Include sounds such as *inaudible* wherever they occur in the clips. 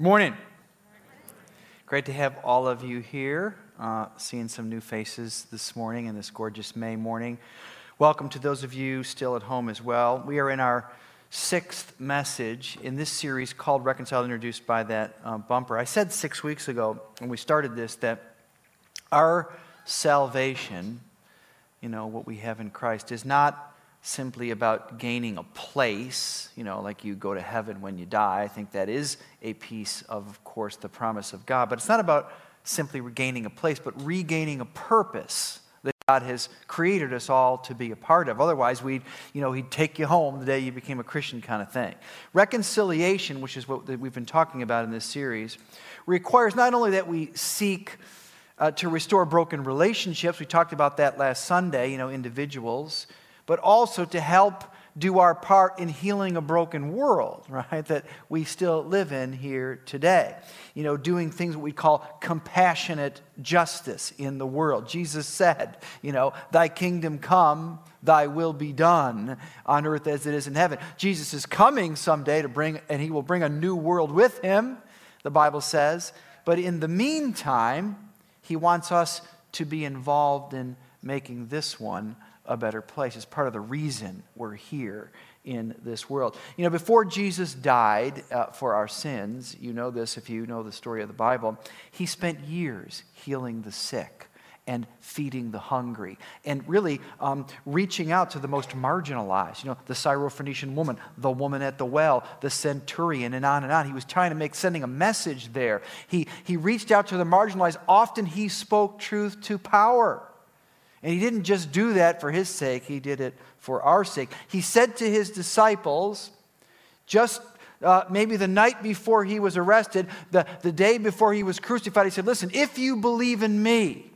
Morning. Great to have all of you here. Uh, seeing some new faces this morning and this gorgeous May morning. Welcome to those of you still at home as well. We are in our sixth message in this series called Reconciled, introduced by that uh, bumper. I said six weeks ago when we started this that our salvation, you know, what we have in Christ, is not simply about gaining a place, you know, like you go to heaven when you die. I think that is a piece of, of course, the promise of God. But it's not about simply regaining a place, but regaining a purpose that God has created us all to be a part of. Otherwise, we'd, you know, he'd take you home the day you became a Christian kind of thing. Reconciliation, which is what we've been talking about in this series, requires not only that we seek uh, to restore broken relationships, we talked about that last Sunday, you know, individuals, but also to help do our part in healing a broken world, *laughs* right, that we still live in here today. You know, doing things that we call compassionate justice in the world. Jesus said, you know, thy kingdom come, thy will be done on earth as it is in heaven. Jesus is coming someday to bring, and he will bring a new world with him, the Bible says. But in the meantime, he wants us to be involved in making this one a better place. It's part of the reason we're here in this world. You know, before Jesus died uh, for our sins, you know this if you know the story of the Bible, he spent years healing the sick and feeding the hungry and really um, reaching out to the most marginalized. You know, the Syrophoenician woman, the woman at the well, the centurion, and on and on. He was trying to make, sending a message there. He, he reached out to the marginalized. Often he spoke truth to power. And he didn't just do that for his sake, he did it for our sake. He said to his disciples, just uh, maybe the night before he was arrested, the, the day before he was crucified, he said, Listen, if you believe in me,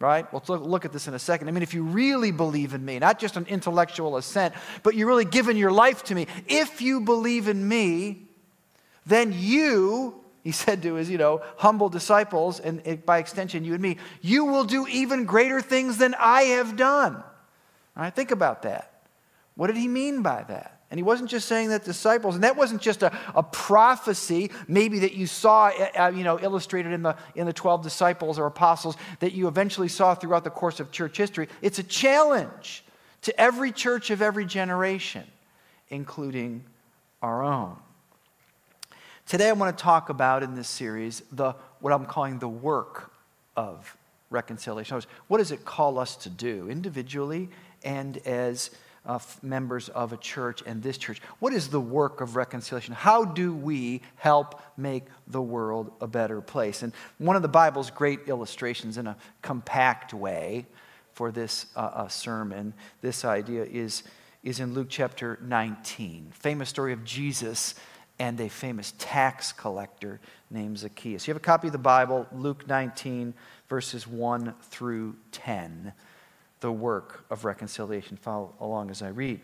right? We'll look, at this in a second. I mean, if you really believe in me, not just an intellectual assent, but you're really giving your life to me, if you believe in me, then you he said to his, you know, humble disciples, and by extension, you and me, you will do even greater things than I have done. All right, think about that. What did he mean by that? And he wasn't just saying that disciples, and that wasn't just a, a prophecy, maybe that you saw, uh, uh you know, illustrated in the, in the 12 disciples or apostles that you eventually saw throughout the course of church history. It's a challenge to every church of every generation, including our own. Today, I want to talk about in this series the, what I'm calling the work of reconciliation. What does it call us to do individually and as uh, members of a church and this church? What is the work of reconciliation? How do we help make the world a better place? And one of the Bible's great illustrations in a compact way for this uh, uh, sermon, this idea is, is in Luke chapter 19. Famous story of Jesus and a famous tax collector named Zacchaeus. You have a copy of the Bible, Luke 19, verses 1 through 10, the work of reconciliation. Follow along as I read.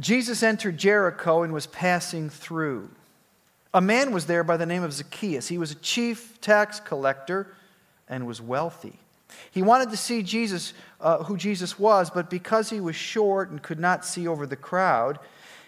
Jesus entered Jericho and was passing through. A man was there by the name of Zacchaeus. He was a chief tax collector and was wealthy. He wanted to see Jesus, uh, who Jesus was, but because he was short and could not see over the crowd,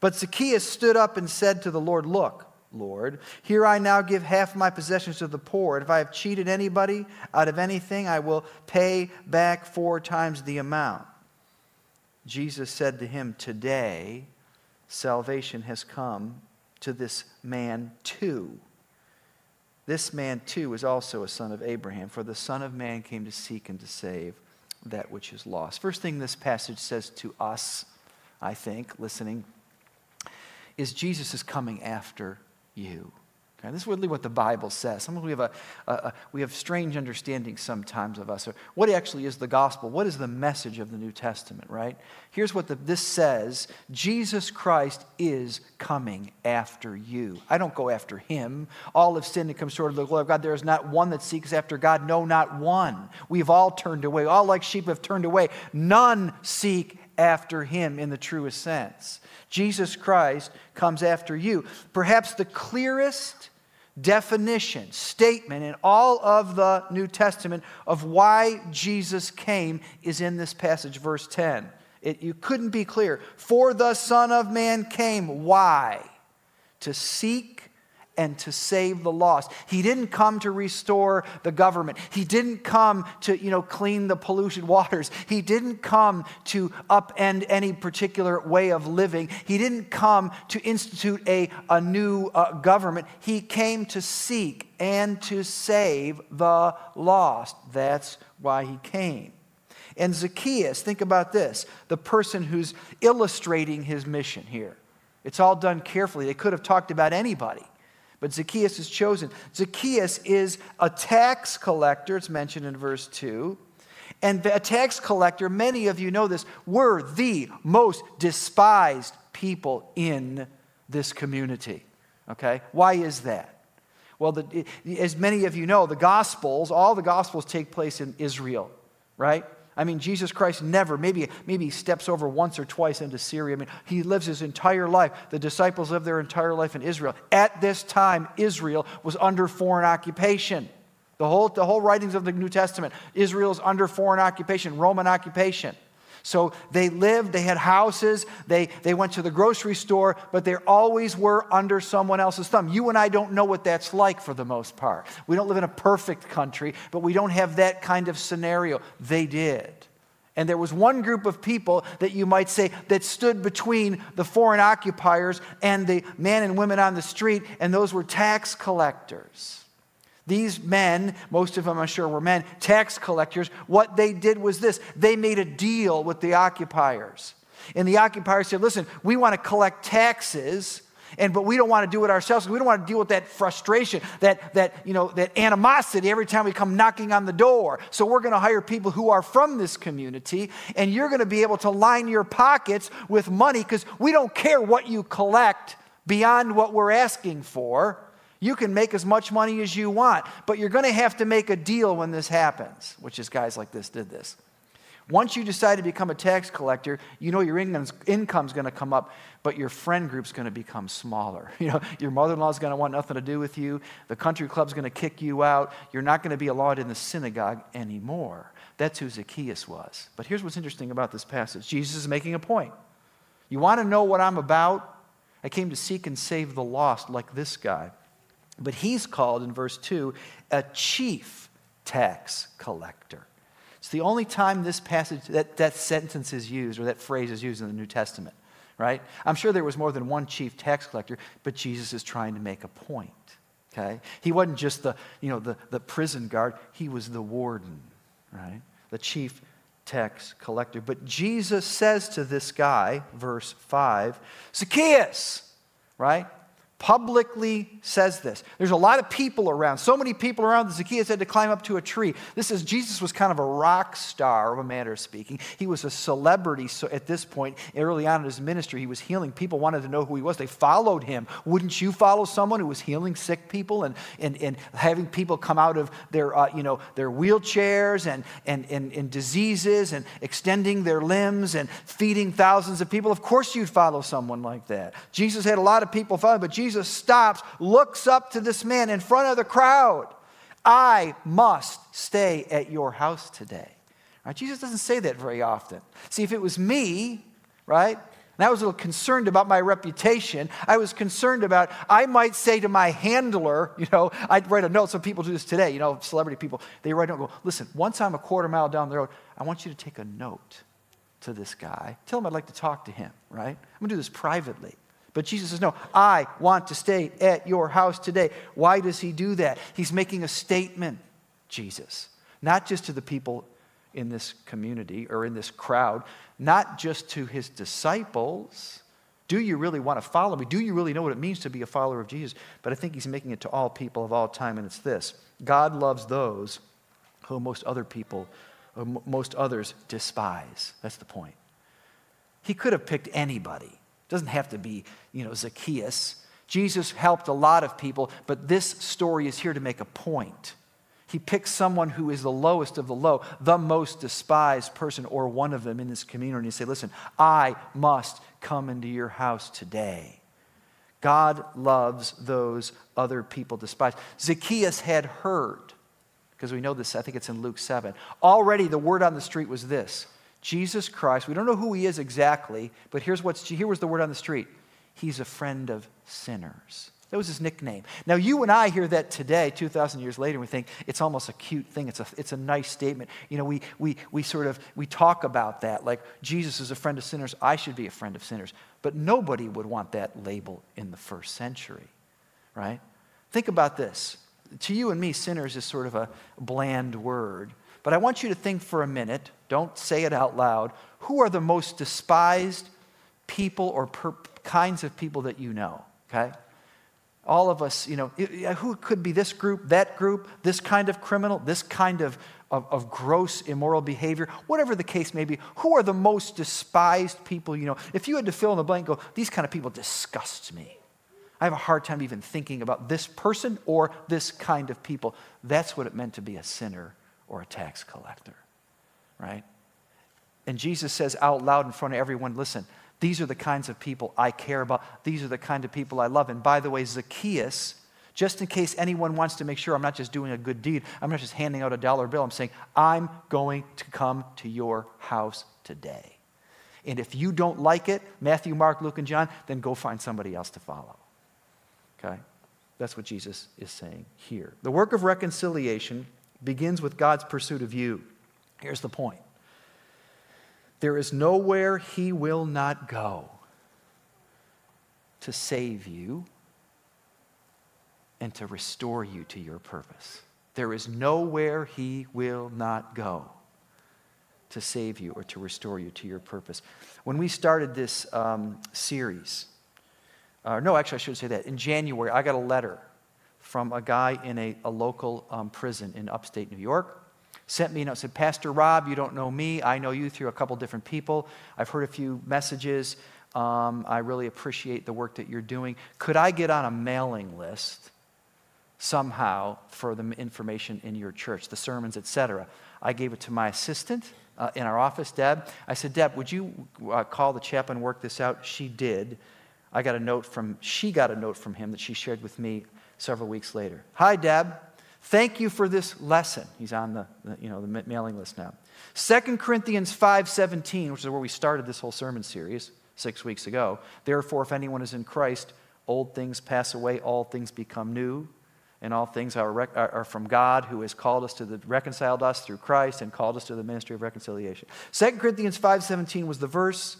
But Zacchaeus stood up and said to the Lord, Look, Lord, here I now give half my possessions to the poor. And if I have cheated anybody out of anything, I will pay back four times the amount. Jesus said to him, Today salvation has come to this man too. This man too is also a son of Abraham, for the Son of Man came to seek and to save that which is lost. First thing this passage says to us, I think, listening is Jesus is coming after you. Okay, this is really what the Bible says. Sometimes we have, a, a, a, we have strange understandings sometimes of us. What actually is the gospel? What is the message of the New Testament, right? Here's what the, this says Jesus Christ is coming after you. I don't go after him. All have sinned and come short of the glory of God. There is not one that seeks after God. No, not one. We've all turned away. All like sheep have turned away. None seek after him in the truest sense. Jesus Christ comes after you. Perhaps the clearest definition, statement in all of the New Testament of why Jesus came is in this passage, verse 10. It, you couldn't be clear. For the Son of Man came. Why? To seek and to save the lost. He didn't come to restore the government. He didn't come to, you know, clean the polluted waters. He didn't come to upend any particular way of living. He didn't come to institute a, a new uh, government. He came to seek and to save the lost. That's why he came. And Zacchaeus, think about this the person who's illustrating his mission here. It's all done carefully. They could have talked about anybody. But Zacchaeus is chosen. Zacchaeus is a tax collector, it's mentioned in verse 2. And a tax collector, many of you know this, were the most despised people in this community. Okay? Why is that? Well, the, as many of you know, the Gospels, all the Gospels take place in Israel, right? I mean, Jesus Christ never, maybe, maybe he steps over once or twice into Syria. I mean, he lives his entire life. The disciples live their entire life in Israel. At this time, Israel was under foreign occupation. The whole, the whole writings of the New Testament, Israel is under foreign occupation, Roman occupation. So they lived, they had houses, they, they went to the grocery store, but they always were under someone else's thumb. You and I don't know what that's like for the most part. We don't live in a perfect country, but we don't have that kind of scenario. They did. And there was one group of people that you might say that stood between the foreign occupiers and the men and women on the street, and those were tax collectors. These men, most of them I'm sure were men, tax collectors, what they did was this they made a deal with the occupiers. And the occupiers said, listen, we want to collect taxes. And but we don't want to do it ourselves. We don't want to deal with that frustration, that that you know, that animosity every time we come knocking on the door. So we're going to hire people who are from this community, and you're going to be able to line your pockets with money because we don't care what you collect beyond what we're asking for. You can make as much money as you want, but you're going to have to make a deal when this happens, which is guys like this did this. Once you decide to become a tax collector, you know your income's, income's going to come up, but your friend group's going to become smaller. *laughs* You know, your mother-in-law's going to want nothing to do with you. The country club's going to kick you out. You're not going to be allowed in the synagogue anymore. That's who Zacchaeus was. But here's what's interesting about this passage. Jesus is making a point. You want to know what I'm about? I came to seek and save the lost like this guy. But he's called in verse 2 a chief tax collector. It's the only time this passage, that, that sentence is used or that phrase is used in the New Testament, right? I'm sure there was more than one chief tax collector, but Jesus is trying to make a point, okay? He wasn't just the, you know, the, the prison guard, he was the warden, right? The chief tax collector. But Jesus says to this guy, verse 5, Zacchaeus, right? Publicly says this. There's a lot of people around, so many people around that Zacchaeus had to climb up to a tree. This is Jesus was kind of a rock star, of a manner of speaking. He was a celebrity so at this point, early on in his ministry. He was healing. People wanted to know who he was. They followed him. Wouldn't you follow someone who was healing sick people and, and, and having people come out of their, uh, you know, their wheelchairs and, and, and, and diseases and extending their limbs and feeding thousands of people? Of course you'd follow someone like that. Jesus had a lot of people following, but Jesus Jesus stops, looks up to this man in front of the crowd. I must stay at your house today. Right? Jesus doesn't say that very often. See, if it was me, right, and I was a little concerned about my reputation. I was concerned about, I might say to my handler, *laughs* you know, I'd write a note. Some people do this today, you know, celebrity people. They write a note, go, listen, once I'm a quarter mile down the road, I want you to take a note to this guy. Tell him I'd like to talk to him, right? I'm to do this privately. But Jesus says, No, I want to stay at your house today. Why does he do that? He's making a statement, Jesus, not just to the people in this community or in this crowd, not just to his disciples, Do you really want to follow me? Do you really know what it means to be a follower of Jesus? But I think he's making it to all people of all time, and it's this God loves those who most other people, most others despise. That's the point. He could have picked anybody. It doesn't have to be, you know, Zacchaeus. Jesus helped a lot of people, but this story is here to make a point. He picks someone who is the lowest of the low, the most despised person, or one of them in this community, and he say, Listen, I must come into your house today. God loves those other people despised. Zacchaeus had heard, because we know this, I think it's in Luke 7. Already the word on the street was this Jesus Christ, we don't know who he is exactly, but here's what's, here was the word on the street He's a friend of sinners. That was his nickname. Now, you and I hear that today, 2,000 years later, and we think it's almost a cute thing. It's a, it's a nice statement. You know, we, we, we sort of, we talk about that, like Jesus is a friend of sinners. I should be a friend of sinners. But nobody would want that label in the first century, right? Think about this. To you and me, sinners is sort of a bland word. But I want you to think for a minute, don't say it out loud. Who are the most despised people or per- kinds of people that you know, okay? all of us, you know, who could be this group, that group, this kind of criminal, this kind of, of, of, gross immoral behavior, whatever the case may be, who are the most despised people you know? If you had to fill in the blank, go, these kind of people disgust me. I have a hard time even thinking about this person or this kind of people. That's what it meant to be a sinner or a tax collector, right? And Jesus says out loud in front of everyone, listen, these are the kinds of people I care about. These are the kind of people I love. And by the way, Zacchaeus, just in case anyone wants to make sure I'm not just doing a good deed, I'm not just handing out a dollar bill, I'm saying, I'm going to come to your house today. And if you don't like it, Matthew, Mark, Luke, and John, then go find somebody else to follow. Okay? That's what Jesus is saying here. The work of reconciliation begins with God's pursuit of you. Here's the point there is nowhere he will not go to save you and to restore you to your purpose. There is nowhere he will not go to save you or to restore you to your purpose. When we started this um, series, uh, no, actually, I should say that. In January, I got a letter from a guy in a, a local um, prison in upstate New York sent me a note said, Pastor Rob, you don't know me. I know you through a couple different people. I've heard a few messages. Um, I really appreciate the work that you're doing. Could I get on a mailing list somehow for the information in your church, the sermons, etc.? I gave it to my assistant uh, in our office, Deb. I said, Deb, would you uh, call the chaplain and work this out? She did. I got a note from, she got a note from him that she shared with me several weeks later. Hi, Deb. Thank you for this lesson. He's on the, you know, the mailing list now. 2 Corinthians 5.17, which is where we started this whole sermon series six weeks ago. Therefore, if anyone is in Christ, old things pass away, all things become new, and all things are, are, are from God who has called us to the, reconciled us through Christ and called us to the ministry of reconciliation. 2 Corinthians 5.17 was the verse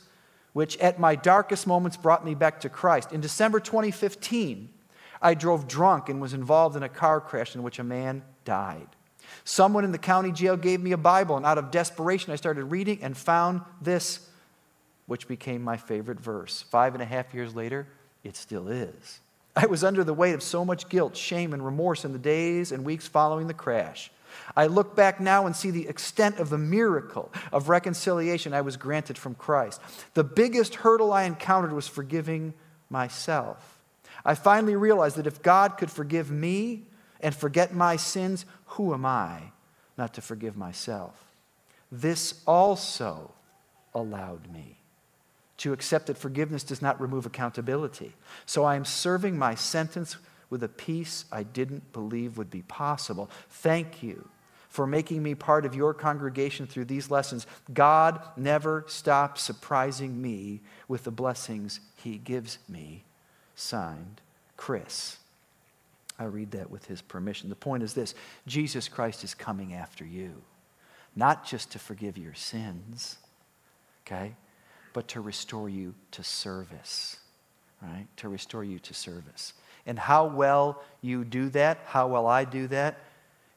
which at my darkest moments brought me back to Christ. In December 2015, I drove drunk and was involved in a car crash in which a man died. Someone in the county jail gave me a Bible, and out of desperation, I started reading and found this, which became my favorite verse. Five and a half years later, it still is. I was under the weight of so much guilt, shame, and remorse in the days and weeks following the crash. I look back now and see the extent of the miracle of reconciliation I was granted from Christ. The biggest hurdle I encountered was forgiving myself. I finally realized that if God could forgive me and forget my sins, who am I not to forgive myself? This also allowed me to accept that forgiveness does not remove accountability. So I am serving my sentence with a peace I didn't believe would be possible. Thank you for making me part of your congregation through these lessons. God never stops surprising me with the blessings he gives me signed Chris. I read that with his permission. The point is this Jesus Christ is coming after you, not just to forgive your sins, okay, but to restore you to service, right? To restore you to service. And how well you do that, how well I do that,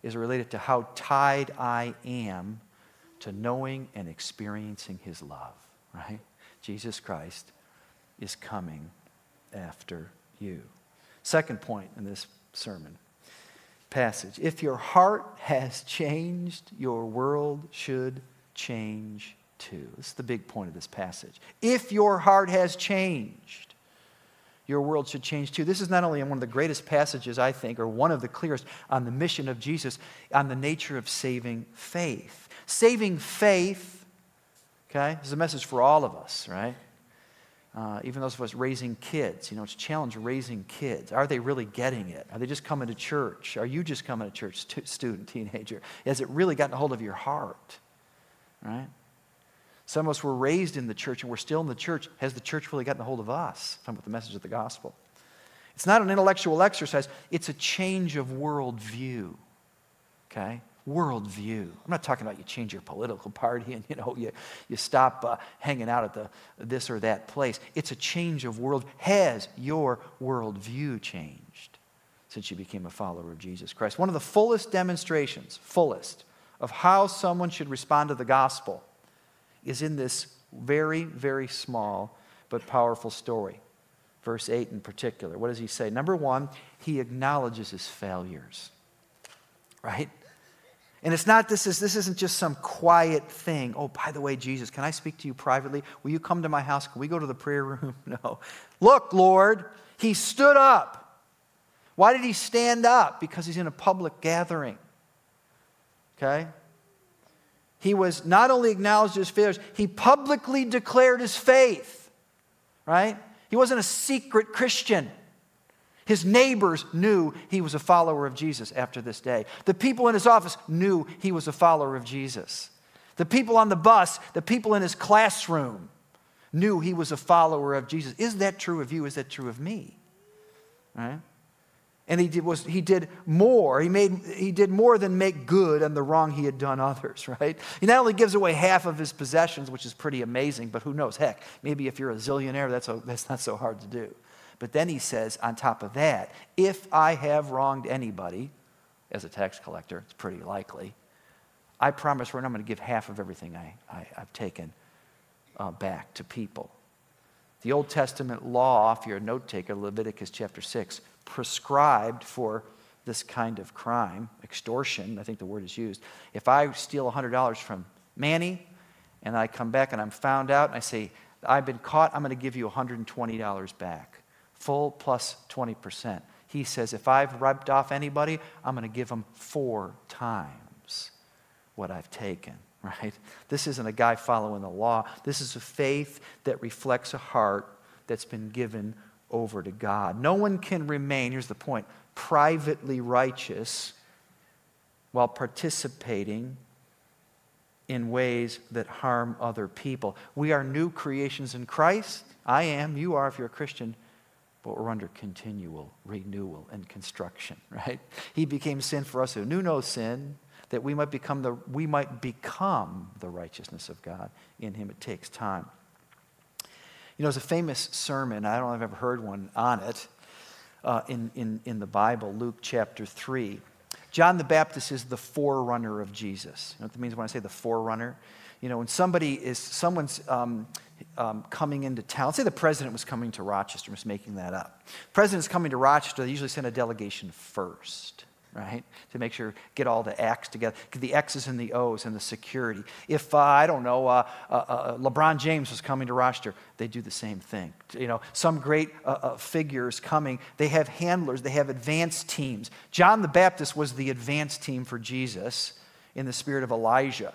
is related to how tied I am to knowing and experiencing his love, right? Jesus Christ is coming after you. Second point in this sermon passage if your heart has changed, your world should change too. This is the big point of this passage. If your heart has changed, your world should change too. This is not only one of the greatest passages, I think, or one of the clearest on the mission of Jesus, on the nature of saving faith. Saving faith, okay, this is a message for all of us, right? Uh, even those of us raising kids, you know, it's a challenge raising kids. Are they really getting it? Are they just coming to church? Are you just coming to church, student, *laughs* teenager? Has it really gotten a hold of your heart? Right? Some of us were raised in the church and we're still in the church. Has the church really gotten a hold of us? Talking about the message of the gospel. It's not an intellectual exercise, it's a change of worldview. Okay? Worldview. I'm not talking about you change your political *laughs* party and you know you, you stop uh, hanging out at the this or that place. It's a change of world. Has your worldview changed since you became a follower of Jesus Christ? One of the fullest demonstrations, fullest, of how someone should respond to the gospel is in this very, very small but powerful story. Verse 8 in particular. What does he say? Number one, he acknowledges his failures, right? And it's not this is this isn't just some quiet thing. Oh, by the way, Jesus, can I speak to you privately? Will you come to my house? Can we go to the prayer room? *laughs* No. Look, Lord, he stood up. Why did he stand up? Because he's in a public gathering. Okay? he was not only acknowledged his failures, he publicly declared his faith, right? He wasn't a secret Christian. His neighbors knew he was a follower of Jesus after this day. The people in his office knew he was a follower of Jesus. The people on the bus, the people in his classroom knew he was a follower of Jesus. Is that true of you? Is that true of me? Right? And he did, was, he did more. He, made, he did more than make good on the wrong he had done others, *laughs* right? He not only gives away half of his possessions, which is pretty amazing, but who knows? Heck, maybe if you're a zillionaire, that's, a, that's not so hard to do. But then he says, on top of that, if I have wronged anybody, as a tax collector, it's pretty likely, I promise now I'm going to give half of everything I, I, have taken uh, back to people. The Old Testament law, if you're a note taker, Leviticus chapter 6, prescribed for this kind of crime, extortion, I think the word is used. If I steal $100 from Manny and I come back and I'm found out and I say, I've been caught, I'm going to give you $120 back, full plus 20%. He says, if I've ripped off anybody, I'm going to give them four times what I've taken, *laughs* right? This isn't a guy following the law. This is a faith that reflects a heart that's been given over to God. No one can remain, here's the point, privately righteous while participating in ways that harm other people. We are new creations in Christ. I am, you are if you're a Christian, but we're under continual renewal and construction, *laughs* right? He became sin for us who knew no sin, that we might become the we might become the righteousness of God in him. It takes time. You know, there's a famous sermon, I don't know if I've ever heard one on it, uh, in, in, in the Bible, Luke chapter 3. John the Baptist is the forerunner of Jesus. You know what that means when I say the forerunner? You know, when somebody is, someone's um, um, coming into town, say the president was coming to Rochester, I'm just making that up. The president's coming to Rochester, they usually send a delegation first right? To make sure, get all the acts together, the X's and the O's and the security. If, uh, I don't know, uh, uh, uh LeBron James was coming to Rochester, they do the same thing. You know, some great uh, uh, figures coming, they have handlers, they have advanced teams. John the Baptist was the advanced team for Jesus in the spirit of Elijah.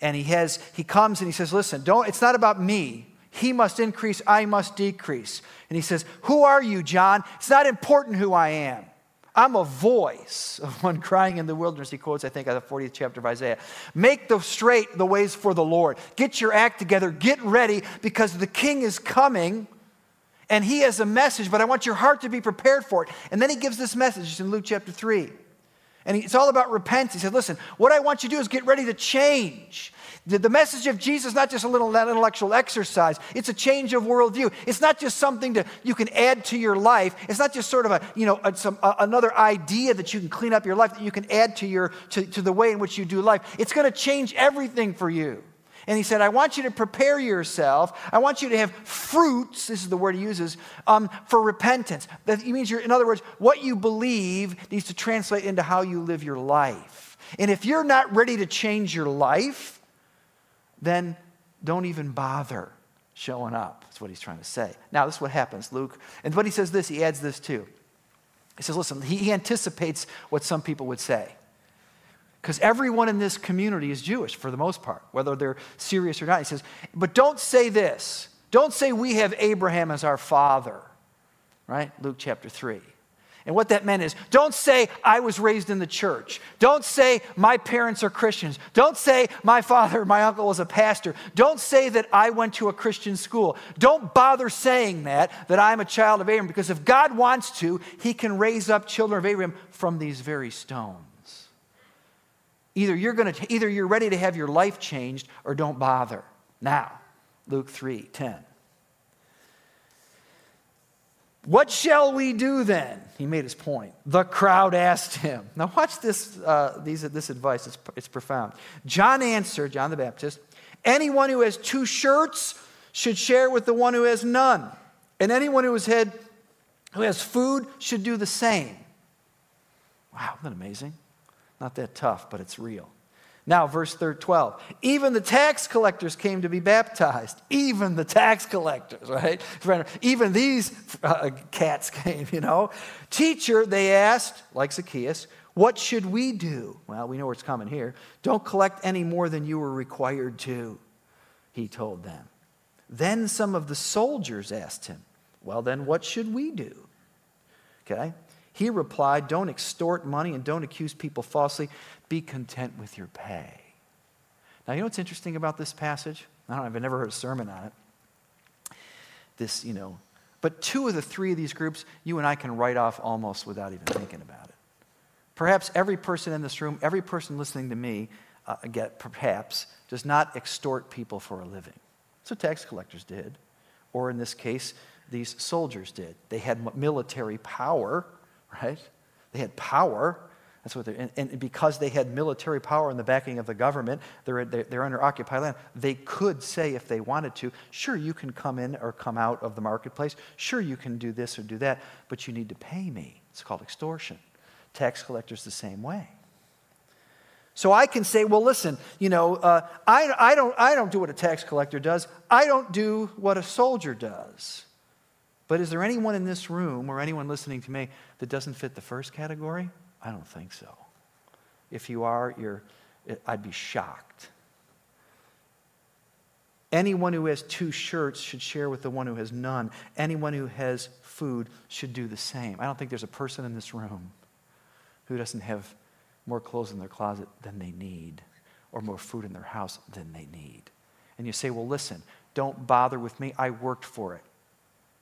And he has, he comes and he says, listen, don't, it's not about me. He must increase, I must decrease. And he says, Who are you, John? It's not important who I am. I'm a voice *laughs* of one crying in the wilderness. He quotes, I think, out of the 40th chapter of Isaiah. Make the straight the ways for the Lord. Get your act together. Get ready because the king is coming and he has a message, but I want your heart to be prepared for it. And then he gives this message in Luke chapter 3. And it's all about repentance. He said, Listen, what I want you to do is get ready to change. The message of Jesus is not just a little intellectual exercise, it's a change of worldview. It's not just something that you can add to your life. It's not just sort of a, you know, a, some, a, another idea that you can clean up your life, that you can add to, your, to, to the way in which you do life. It's going to change everything for you. And he said, I want you to prepare yourself. I want you to have fruits, this is the word he uses, um, for repentance. That means, you're, in other words, what you believe needs to translate into how you live your life. And if you're not ready to change your life, then don't even bother showing up. That's what he's trying to say. Now, this is what happens, Luke. And when he says this, he adds this too. He says, listen, he anticipates what some people would say. Because everyone in this community is Jewish for the most part, whether they're serious or not. He says, but don't say this. Don't say we have Abraham as our father, right? Luke chapter 3. And what that meant is don't say, I was raised in the church. Don't say, my parents are Christians. Don't say, my father, my uncle was a pastor. Don't say that I went to a Christian school. Don't bother saying that, that I'm a child of Abraham, because if God wants to, he can raise up children of Abraham from these very stones. Either you're, going to, either you're ready to have your life changed or don't bother. Now, Luke 3 10. What shall we do then? He made his point. The crowd asked him. Now, watch this, uh, these, this advice, it's, it's profound. John answered, John the Baptist, anyone who has two shirts should share with the one who has none. And anyone who has, had, who has food should do the same. Wow, isn't that amazing? Not that tough, but it's real. Now, verse 12. Even the tax collectors came to be baptized. Even the tax collectors, right? Even these uh, cats *laughs* came, you know. Teacher, they asked, like Zacchaeus, what should we do? Well, we know where it's coming here. Don't collect any more than you were required to, he told them. Then some of the soldiers asked him, Well, then what should we do? Okay? He replied, Don't extort money and don't accuse people falsely. Be content with your pay. Now, you know what's interesting about this passage? I don't know, I've never heard a sermon on it. This, you know, but two of the three of these groups, you and I can write off almost without even thinking about it. Perhaps every person in this room, every person listening to me, uh, get, perhaps, does not extort people for a living. So tax collectors did. Or in this case, these soldiers did. They had military power right? They had power. That's what they're, and, and, because they had military power and the backing of the government, they're, they're, they're under occupied land. They could say, if they wanted to, sure, you can come in or come out of the marketplace. Sure, you can do this or do that, but you need to pay me. It's called extortion. Tax collectors the same way. So I can say, well, listen, you know, uh, I, I, don't, I don't do what a tax collector does. I don't do what a soldier does. But is there anyone in this room or anyone listening to me that doesn't fit the first category? I don't think so. If you are, you're, I'd be shocked. Anyone who has two shirts should share with the one who has none. Anyone who has food should do the same. I don't think there's a person in this room who doesn't have more clothes in their closet than they need or more food in their house than they need. And you say, well, listen, don't bother with me. I worked for it.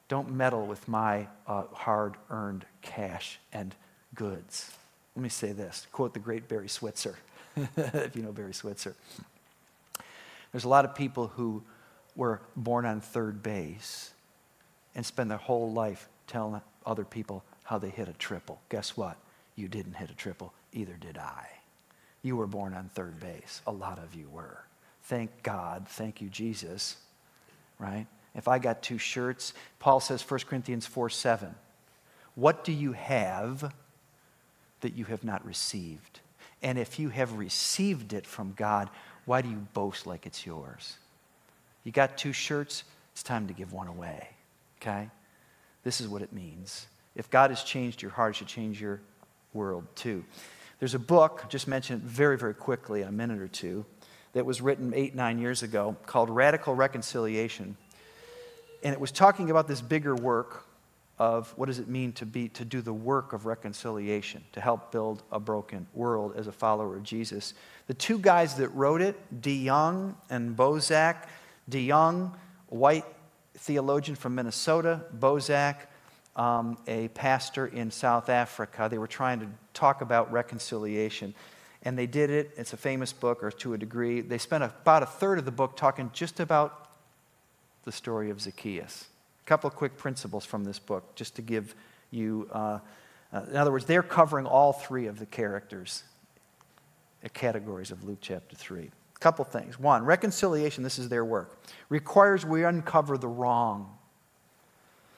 Don't meddle with my uh, hard earned cash and goods. Let me say this quote the great Barry Switzer, *laughs* if you know Barry Switzer. There's a lot of people who were born on third base and spend their whole life telling other people how they hit a triple. Guess what? You didn't hit a triple, either did I. You were born on third base. A lot of you were. Thank God. Thank you, Jesus. Right? If I got two shirts, Paul says 1 Corinthians 4 7. What do you have that you have not received? And if you have received it from God, why do you boast like it's yours? You got two shirts, it's time to give one away. Okay? This is what it means. If God has changed your heart, it should change your world too. There's a book, just mentioned very, very quickly a minute or two, that was written eight, nine years ago called Radical Reconciliation and it was talking about this bigger work of what does it mean to be to do the work of reconciliation to help build a broken world as a follower of jesus. The two guys that wrote it DeYoung and Boesak DeYoung white theologian from minnesota Boesak um, a pastor in south africa. They were trying to talk about reconciliation and they did it. It's a famous book or to a degree. They spent about a third of the book talking just about the story of Zacchaeus. A couple of quick principles from this book, just to give you, uh, uh, in other words, they're covering all three of the characters, the uh, categories of Luke chapter 3. A couple things. One, reconciliation, this is their work, requires we uncover the wrong.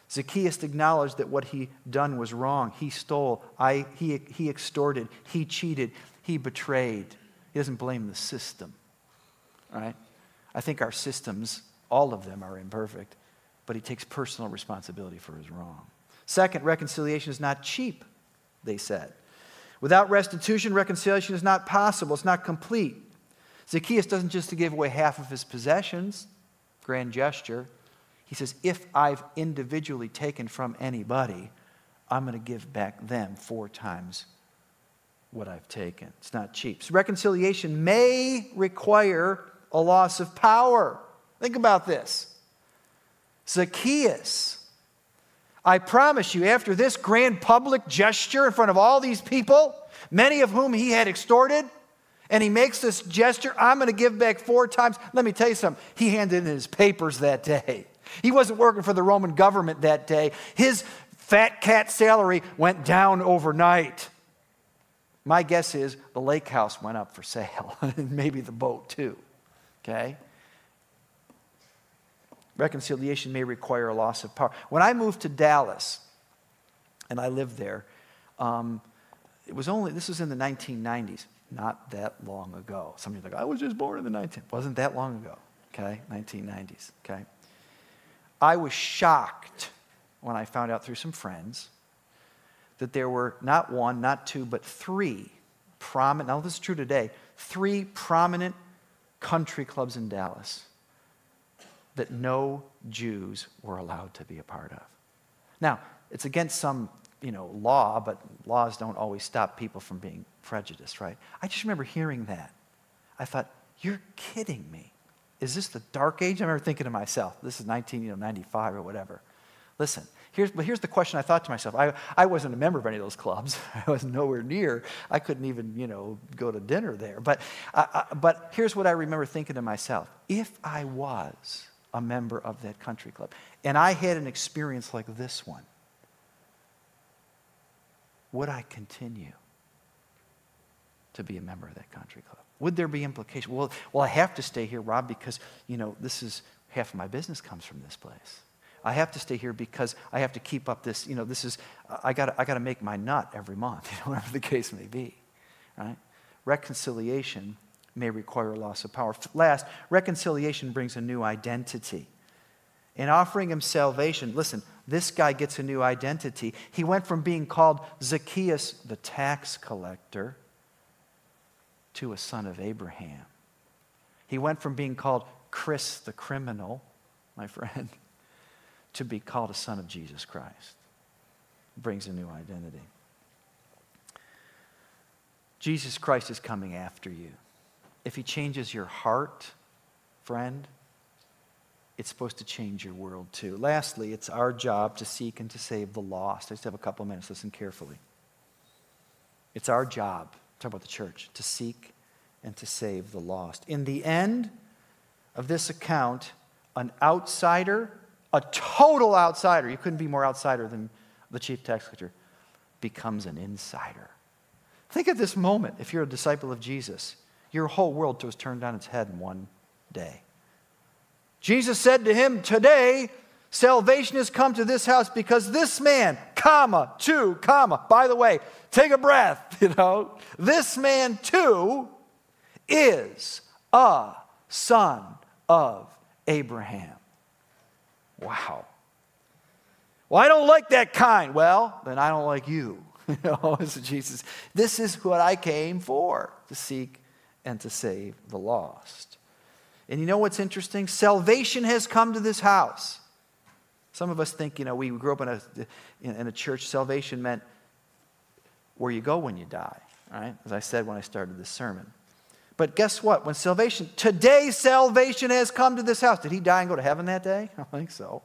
Zacchaeus acknowledged that what he done was wrong. He stole, I, he, he extorted, he cheated, he betrayed. He doesn't blame the system, right? I think our systems, all of them are imperfect, but he takes personal responsibility for his wrong. Second, reconciliation is not cheap, they said. Without restitution, reconciliation is not possible, it's not complete. Zacchaeus doesn't just give away half of his possessions, grand gesture. He says, if I've individually taken from anybody, I'm going to give back them four times what I've taken. It's not cheap. So reconciliation may require a loss of power. Think about this. Zacchaeus, I promise you, after this grand public gesture in front of all these people, many of whom he had extorted, and he makes this gesture, I'm going to give back four times. Let me tell you something. He handed in his papers that day. He wasn't working for the Roman government that day. His fat cat salary went down overnight. My guess is the lake house went up for sale, *laughs* and maybe the boat too. Okay? Reconciliation may require a loss of power. When I moved to Dallas, and I lived there, um, it was only, this was in the 1990s, not that long ago. Some of you are like, I was just born in the 19, wasn't that long ago, okay? 1990s, okay? I was shocked when I found out through some friends that there were not one, not two, but three prominent, now this is true today, three prominent country clubs in Dallas that no Jews were allowed to be a part of. Now, it's against some you know, law, but laws don't always stop people from being prejudiced, right? I just remember hearing that. I thought, you're kidding me. Is this the dark age? I remember thinking to myself, this is 1995 or whatever. Listen, here's, but here's the question I thought to myself. I, I wasn't a member of any of those clubs. *laughs* I was nowhere near. I couldn't even, you know, go to dinner there. But, uh, uh, but here's what I remember thinking to myself. If I was a member of that country club and I had an experience like this one, would I continue to be a member of that country club? Would there be implications? Well, well, I have to stay here, Rob, because, you know, this is half of my business comes from this place. I have to stay here because I have to keep up this, you know, this is, I got I got to make my nut every month, you *laughs* know, whatever the case may be, right? Reconciliation may require loss of power. Last, reconciliation brings a new identity. In offering him salvation, listen, this guy gets a new identity. He went from being called Zacchaeus, the tax collector, to a son of Abraham. He went from being called Chris the criminal, my friend, *laughs* to be called a son of Jesus Christ. Brings a new identity. Jesus Christ is coming after you. If he changes your heart, friend, it's supposed to change your world too. Lastly, it's our job to seek and to save the lost. I just have a couple minutes. Listen carefully. It's our job talk about the church, to seek and to save the lost. In the end of this account, an outsider, a total outsider, you couldn't be more outsider than the chief tax collector, becomes an insider. Think of this moment if you're a disciple of Jesus. Your whole world was turned on its head in one day. Jesus said to him, Today Salvation has come to this house because this man, comma, too, comma, by the way, take a breath, *laughs* you know, this man too is a son of Abraham. Wow. Well, I don't like that kind. Well, then I don't like you. *laughs* you know, *laughs* Jesus, this is what I came for to seek and to save the lost. And you know what's interesting? Salvation has come to this house. Some of us think, you know, we grew up in a, in a church, salvation meant where you go when you die, right? As I said when I started this sermon. But guess what? When salvation, today salvation has come to this house. Did he die and go to heaven that day? *laughs* I think so.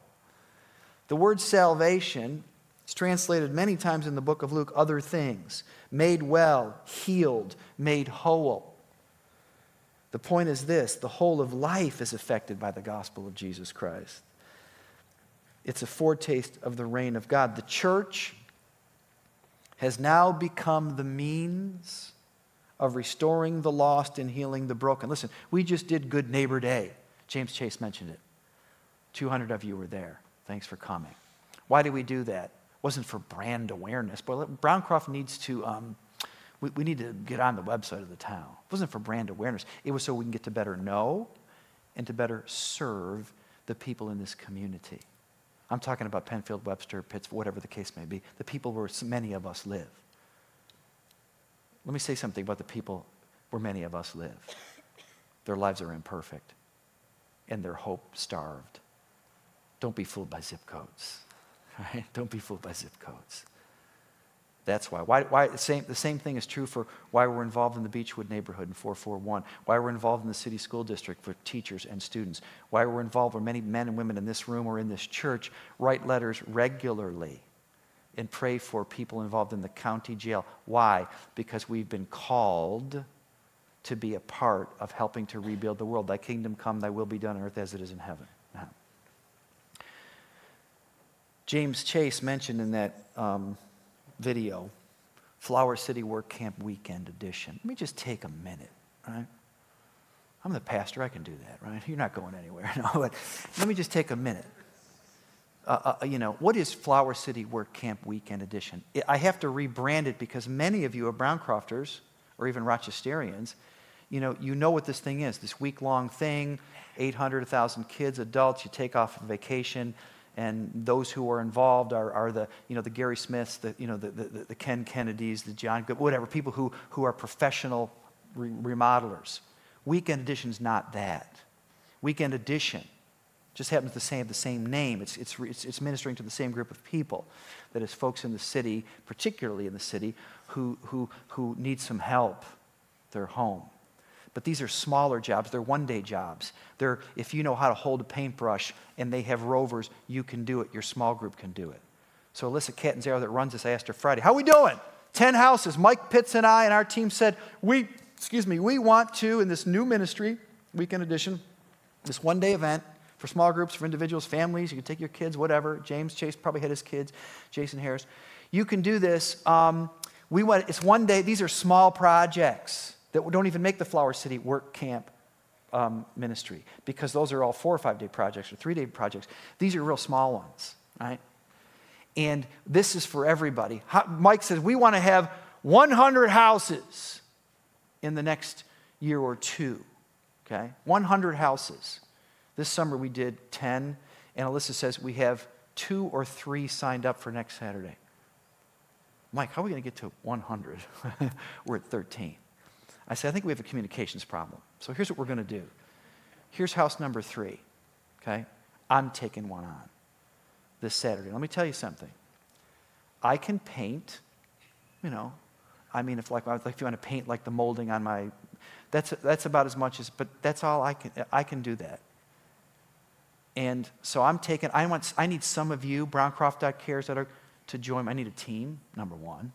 The word salvation is translated many times in the book of Luke other things made well, healed, made whole. The point is this the whole of life is affected by the gospel of Jesus Christ. It's a foretaste of the reign of God. The church has now become the means of restoring the lost and healing the broken. Listen, we just did Good Neighbor Day. James Chase mentioned it. 200 of you were there. Thanks for coming. Why did we do that? It wasn't for brand awareness, but Browncroft needs to, um, we, we need to get on the website of the town. It wasn't for brand awareness. It was so we can get to better know and to better serve the people in this community. I'm talking about Penfield, Webster, Pitts, whatever the case may be, the people where many of us live. Let me say something about the people where many of us live. Their lives are imperfect and their hope starved. Don't be fooled by zip codes. *laughs* Right? Don't be fooled by zip codes. That's why. Why, why the, same, the same thing is true for why we're involved in the Beechwood neighborhood in 441, why we're involved in the city school district for teachers and students, why we're involved where many men and women in this room or in this church write letters regularly and pray for people involved in the county jail. Why? Because we've been called to be a part of helping to rebuild the world. Thy kingdom come, thy will be done on earth as it is in heaven. Now, James Chase mentioned in that um, video, Flower City Work Camp Weekend Edition. Let me just take a minute, right? I'm the pastor, I can do that, right? *laughs* You're not going anywhere, *laughs* no, but let me just take a minute. Uh, uh, you know, what is Flower City Work Camp Weekend Edition? I have to rebrand it because many of you are Browncrofters or even Rochesterians. You know, you know what this thing is this week long thing, 800, 1,000 kids, adults, you take off on vacation and those who are involved are, are the, you know, the Gary Smiths, the, you know, the, the, the Ken Kennedys, the John whatever, people who, who are professional re- remodelers. Weekend Edition is not that. Weekend Edition just happens to say the same name. It's, it's, it's, ministering to the same group of people that is folks in the city, particularly in the city, who, who, who need some help. They're home. But these are smaller jobs. They're one day jobs. They're, if you know how to hold a paintbrush and they have rovers, you can do it. Your small group can do it. So Alyssa Catanzaro that runs this, I asked her Friday, how we doing? 10 houses. Mike Pitts and I and our team said, we, excuse me, we want to, in this new ministry, weekend edition, this one day event for small groups, for individuals, families, you can take your kids, whatever. James Chase probably had his kids, Jason Harris. You can do this. Um, we want, it's one day, these are small projects that don't even make the Flower City work camp um, ministry because those are all four or five day projects or three day projects. These are real small ones, right? And this is for everybody. Mike says we want to have 100 houses in the next year or two, okay? 100 houses. This summer we did 10, and Alyssa says we have two or three signed up for next Saturday. Mike, how are we going to get to 100? *laughs* We're at 13. I said, I think we have a communications problem. So here's what we're going to do. Here's house number three, okay? I'm taking one on this Saturday. Let me tell you something. I can paint, you know, I mean, if like if you want to paint like the molding on my, that's that's about as much as, but that's all I can. I can do that. And so I'm taking. I want. I need some of you, Browncroft.cares, that are to join. I need a team. Number one.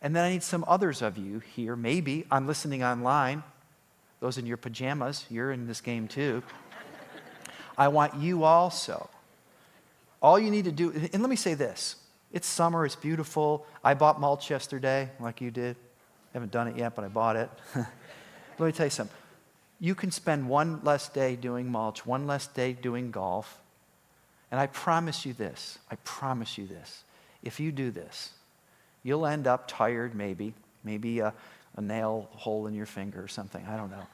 And then I need some others of you here, maybe I'm listening online. Those in your pajamas, you're in this game too. I want you also. All you need to do, and let me say this it's summer, it's beautiful. I bought mulch yesterday, like you did. I haven't done it yet, but I bought it. *laughs* let me tell you something. You can spend one less day doing mulch, one less day doing golf. And I promise you this I promise you this. If you do this, You'll end up tired, maybe, maybe a, a nail hole in your finger or something. I don't know.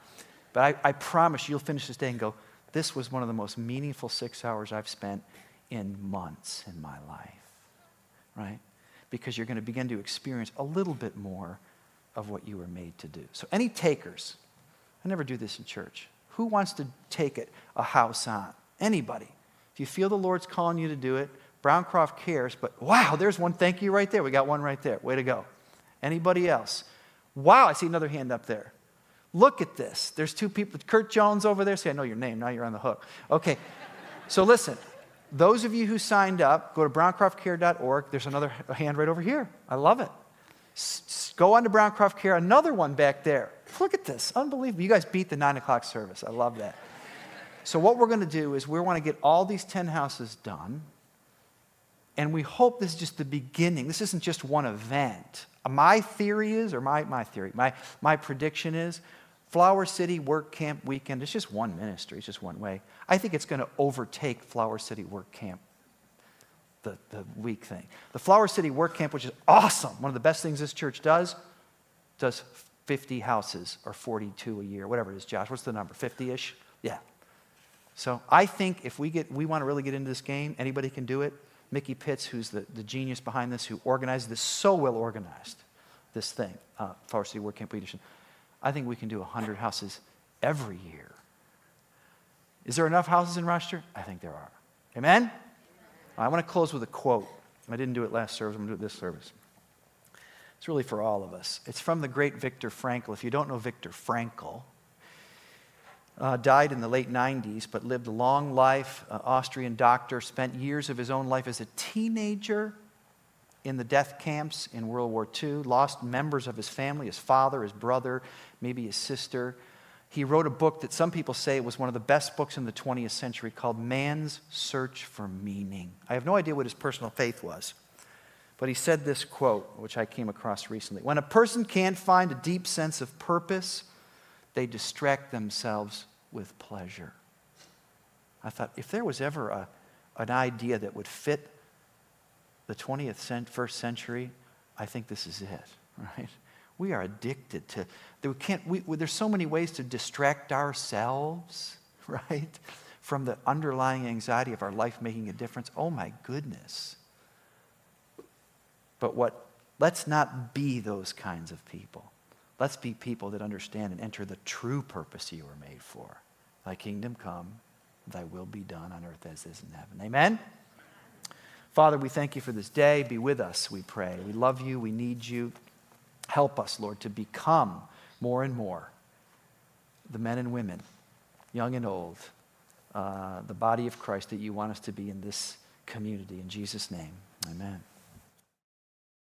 But I, I promise you'll finish this day and go, this was one of the most meaningful six hours I've spent in months in my life, right? Because you're going to begin to experience a little bit more of what you were made to do. So, any takers, I never do this in church. Who wants to take it, a house on? Anybody. If you feel the Lord's calling you to do it, Browncroft cares, but wow, there's one thank you right there. We got one right there. Way to go. Anybody else? Wow, I see another hand up there. Look at this. There's two people. Kurt Jones over there. See, I know your name. Now you're on the hook. Okay. So listen, those of you who signed up, go to browncroftcare.org. There's another hand right over here. I love it. S- go on to Browncroft Care. Another one back there. Look at this. Unbelievable. You guys beat the 9 o'clock service. I love that. So, what we're going to do is we want to get all these 10 houses done And we hope this is just the beginning. This isn't just one event. Uh, my theory is, or my, my theory, my, my prediction is, Flower City Work Camp Weekend, it's just one ministry, it's just one way. I think it's going to overtake Flower City Work Camp, the, the week thing. The Flower City Work Camp, which is awesome, one of the best things this church does, does 50 houses or 42 a year, whatever it is, Josh. What's the number? 50 ish? Yeah. So I think if we, get, we want to really get into this game, anybody can do it. Mickey Pitts, who's the, the genius behind this, who organized this, so well organized, this thing, uh, Flower City Work Camp Leadership. I think we can do 100 houses every year. Is there enough houses in Rochester? I think there are. Amen? I want to close with a quote. I didn't do it last service, I'm going to do it this service. It's really for all of us. It's from the great Viktor Frankl. If you don't know Viktor Frankl, uh, died in the late 90s, but lived a long life, uh, Austrian doctor, spent years of his own life as a teenager in the death camps in World War II, lost members of his family, his father, his brother, maybe his sister. He wrote a book that some people say was one of the best books in the 20th century called Man's Search for Meaning. I have no idea what his personal faith was, but he said this quote, which I came across recently When a person can't find a deep sense of purpose, they distract themselves with pleasure. I thought, if there was ever a, an idea that would fit the 20th cent, first century, I think this is it, *laughs* right? We are addicted to, we can't, we, there's so many ways to distract ourselves, *laughs* right? From the underlying anxiety of our life making a difference. Oh my goodness. But what, let's not be those kinds of people. Let's be people that understand and enter the true purpose you were made for. Thy kingdom come, thy will be done on earth as it is in heaven. Amen? Father, we thank you for this day. Be with us, we pray. We love you. We need you. Help us, Lord, to become more and more the men and women, young and old, uh, the body of Christ that you want us to be in this community. In Jesus' name, amen.